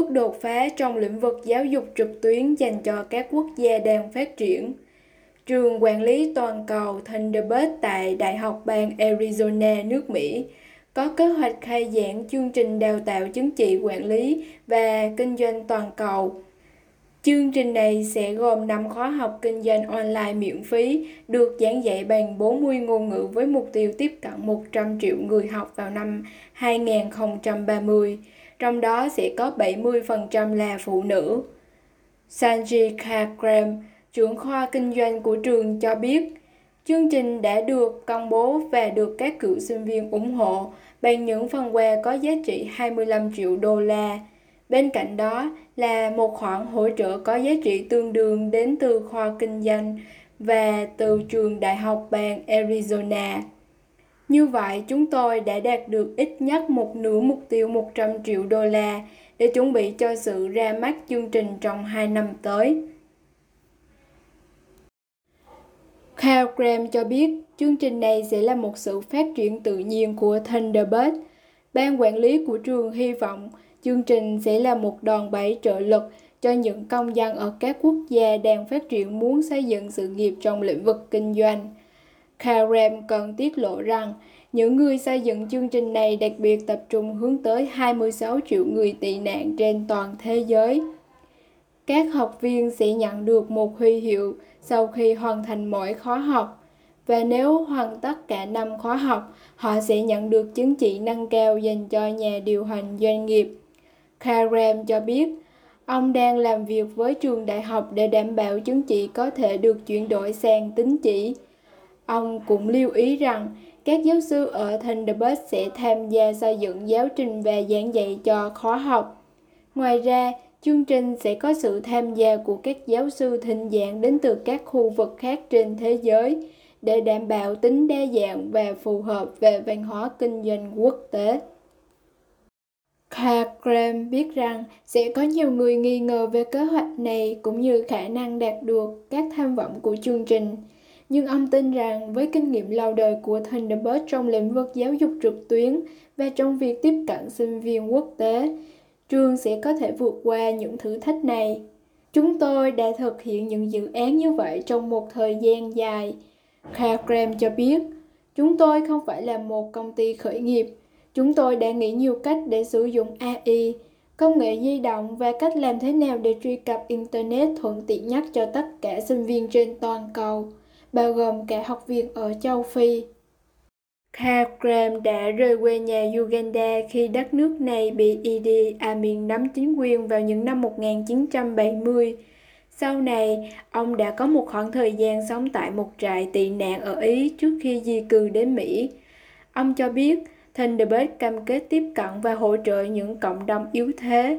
bước đột phá trong lĩnh vực giáo dục trực tuyến dành cho các quốc gia đang phát triển. Trường quản lý toàn cầu Thunderbird tại Đại học bang Arizona, nước Mỹ, có kế hoạch khai giảng chương trình đào tạo chứng chỉ quản lý và kinh doanh toàn cầu. Chương trình này sẽ gồm 5 khóa học kinh doanh online miễn phí, được giảng dạy bằng 40 ngôn ngữ với mục tiêu tiếp cận 100 triệu người học vào năm 2030, trong đó sẽ có 70% là phụ nữ. Sanji Kakram, trưởng khoa kinh doanh của trường cho biết, chương trình đã được công bố và được các cựu sinh viên ủng hộ bằng những phần quà có giá trị 25 triệu đô la. Bên cạnh đó là một khoản hỗ trợ có giá trị tương đương đến từ khoa kinh doanh và từ trường đại học bang Arizona. Như vậy, chúng tôi đã đạt được ít nhất một nửa mục tiêu 100 triệu đô la để chuẩn bị cho sự ra mắt chương trình trong 2 năm tới. Kyle Graham cho biết chương trình này sẽ là một sự phát triển tự nhiên của Thunderbird. Ban quản lý của trường hy vọng chương trình sẽ là một đòn bẩy trợ lực cho những công dân ở các quốc gia đang phát triển muốn xây dựng sự nghiệp trong lĩnh vực kinh doanh. Karem còn tiết lộ rằng những người xây dựng chương trình này đặc biệt tập trung hướng tới 26 triệu người tị nạn trên toàn thế giới. Các học viên sẽ nhận được một huy hiệu sau khi hoàn thành mỗi khóa học và nếu hoàn tất cả năm khóa học, họ sẽ nhận được chứng chỉ nâng cao dành cho nhà điều hành doanh nghiệp. Karem cho biết, ông đang làm việc với trường đại học để đảm bảo chứng chỉ có thể được chuyển đổi sang tín chỉ. Ông cũng lưu ý rằng các giáo sư ở Thunderbird sẽ tham gia xây dựng giáo trình và giảng dạy cho khóa học. Ngoài ra, chương trình sẽ có sự tham gia của các giáo sư thịnh giảng đến từ các khu vực khác trên thế giới để đảm bảo tính đa dạng và phù hợp về văn hóa kinh doanh quốc tế. Graham biết rằng sẽ có nhiều người nghi ngờ về kế hoạch này cũng như khả năng đạt được các tham vọng của chương trình. Nhưng ông tin rằng với kinh nghiệm lâu đời của Thunderbird trong lĩnh vực giáo dục trực tuyến và trong việc tiếp cận sinh viên quốc tế, trường sẽ có thể vượt qua những thử thách này. Chúng tôi đã thực hiện những dự án như vậy trong một thời gian dài. Graham cho biết, chúng tôi không phải là một công ty khởi nghiệp Chúng tôi đã nghĩ nhiều cách để sử dụng AI, công nghệ di động và cách làm thế nào để truy cập Internet thuận tiện nhất cho tất cả sinh viên trên toàn cầu, bao gồm cả học viên ở châu Phi. Khagram đã rời quê nhà Uganda khi đất nước này bị Idi Amin nắm chính quyền vào những năm 1970. Sau này, ông đã có một khoảng thời gian sống tại một trại tị nạn ở Ý trước khi di cư đến Mỹ. Ông cho biết, Thunderbird cam kết tiếp cận và hỗ trợ những cộng đồng yếu thế.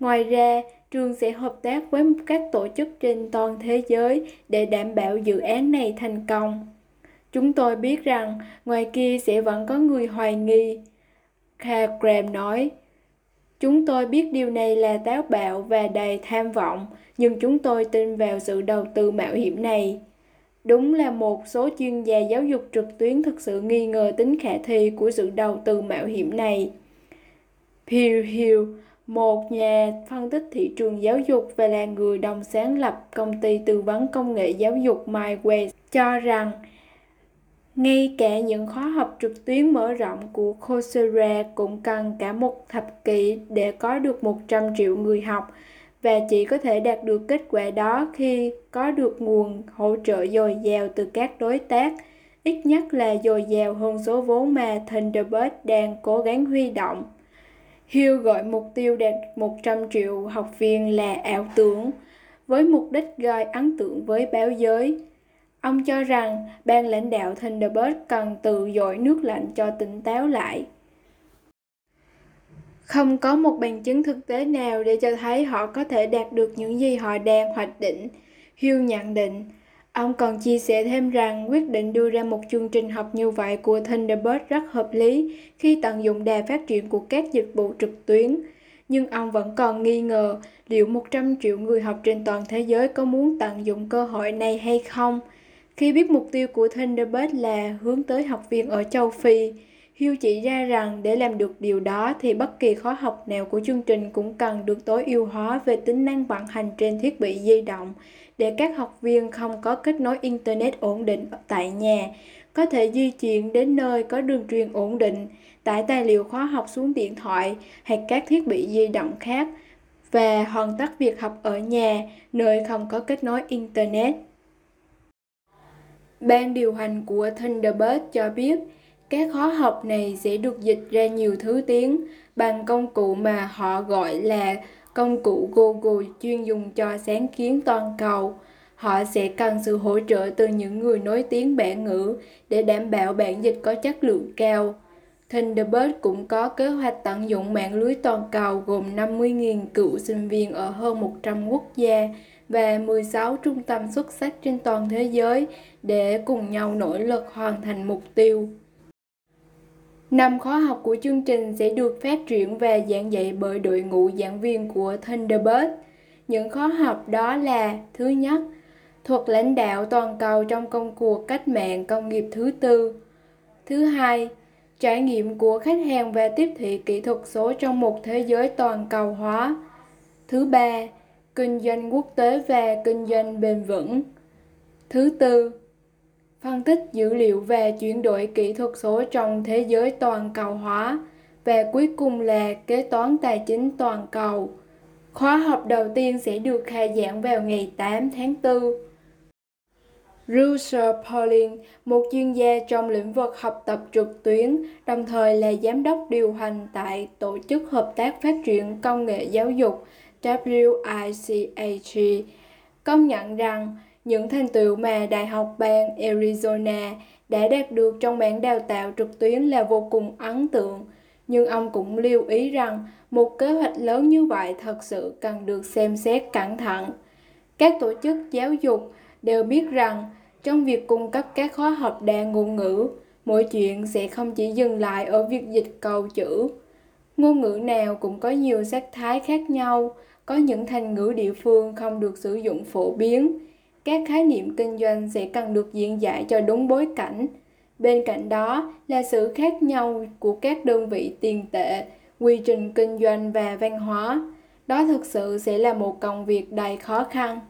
Ngoài ra, trường sẽ hợp tác với các tổ chức trên toàn thế giới để đảm bảo dự án này thành công. Chúng tôi biết rằng ngoài kia sẽ vẫn có người hoài nghi. Graham nói, Chúng tôi biết điều này là táo bạo và đầy tham vọng, nhưng chúng tôi tin vào sự đầu tư mạo hiểm này. Đúng là một số chuyên gia giáo dục trực tuyến thực sự nghi ngờ tính khả thi của sự đầu tư mạo hiểm này. Peer Hill, một nhà phân tích thị trường giáo dục và là người đồng sáng lập công ty tư vấn công nghệ giáo dục MyWay, cho rằng ngay cả những khóa học trực tuyến mở rộng của Coursera cũng cần cả một thập kỷ để có được 100 triệu người học và chỉ có thể đạt được kết quả đó khi có được nguồn hỗ trợ dồi dào từ các đối tác, ít nhất là dồi dào hơn số vốn mà Thunderbird đang cố gắng huy động. Hill gọi mục tiêu đạt 100 triệu học viên là ảo tưởng, với mục đích gây ấn tượng với báo giới. Ông cho rằng ban lãnh đạo Thunderbird cần tự dội nước lạnh cho tỉnh táo lại. Không có một bằng chứng thực tế nào để cho thấy họ có thể đạt được những gì họ đang hoạch định. Hill nhận định. Ông còn chia sẻ thêm rằng quyết định đưa ra một chương trình học như vậy của Thunderbird rất hợp lý khi tận dụng đà phát triển của các dịch vụ trực tuyến. Nhưng ông vẫn còn nghi ngờ liệu 100 triệu người học trên toàn thế giới có muốn tận dụng cơ hội này hay không. Khi biết mục tiêu của Thunderbird là hướng tới học viên ở châu Phi, Hill chỉ ra rằng để làm được điều đó thì bất kỳ khóa học nào của chương trình cũng cần được tối ưu hóa về tính năng vận hành trên thiết bị di động để các học viên không có kết nối Internet ổn định tại nhà, có thể di chuyển đến nơi có đường truyền ổn định, tải tài liệu khóa học xuống điện thoại hoặc các thiết bị di động khác và hoàn tất việc học ở nhà, nơi không có kết nối Internet. Ban điều hành của Thunderbird cho biết các khóa học này sẽ được dịch ra nhiều thứ tiếng bằng công cụ mà họ gọi là công cụ Google chuyên dùng cho sáng kiến toàn cầu. Họ sẽ cần sự hỗ trợ từ những người nói tiếng bản ngữ để đảm bảo bản dịch có chất lượng cao. Thunderbird cũng có kế hoạch tận dụng mạng lưới toàn cầu gồm 50.000 cựu sinh viên ở hơn 100 quốc gia và 16 trung tâm xuất sắc trên toàn thế giới để cùng nhau nỗ lực hoàn thành mục tiêu. Năm khóa học của chương trình sẽ được phát triển và giảng dạy bởi đội ngũ giảng viên của Thunderbird. Những khóa học đó là Thứ nhất, thuật lãnh đạo toàn cầu trong công cuộc cách mạng công nghiệp thứ tư. Thứ hai, trải nghiệm của khách hàng và tiếp thị kỹ thuật số trong một thế giới toàn cầu hóa. Thứ ba, kinh doanh quốc tế và kinh doanh bền vững. Thứ tư, phân tích dữ liệu về chuyển đổi kỹ thuật số trong thế giới toàn cầu hóa và cuối cùng là kế toán tài chính toàn cầu. Khóa học đầu tiên sẽ được khai giảng vào ngày 8 tháng 4. Russell Pauling, một chuyên gia trong lĩnh vực học tập trực tuyến, đồng thời là giám đốc điều hành tại Tổ chức Hợp tác Phát triển Công nghệ Giáo dục WICAG, công nhận rằng những thành tựu mà Đại học bang Arizona đã đạt được trong mảng đào tạo trực tuyến là vô cùng ấn tượng. Nhưng ông cũng lưu ý rằng một kế hoạch lớn như vậy thật sự cần được xem xét cẩn thận. Các tổ chức giáo dục đều biết rằng trong việc cung cấp các khóa học đa ngôn ngữ, mỗi chuyện sẽ không chỉ dừng lại ở việc dịch câu chữ. Ngôn ngữ nào cũng có nhiều sắc thái khác nhau, có những thành ngữ địa phương không được sử dụng phổ biến, các khái niệm kinh doanh sẽ cần được diễn giải cho đúng bối cảnh. Bên cạnh đó là sự khác nhau của các đơn vị tiền tệ, quy trình kinh doanh và văn hóa. Đó thực sự sẽ là một công việc đầy khó khăn.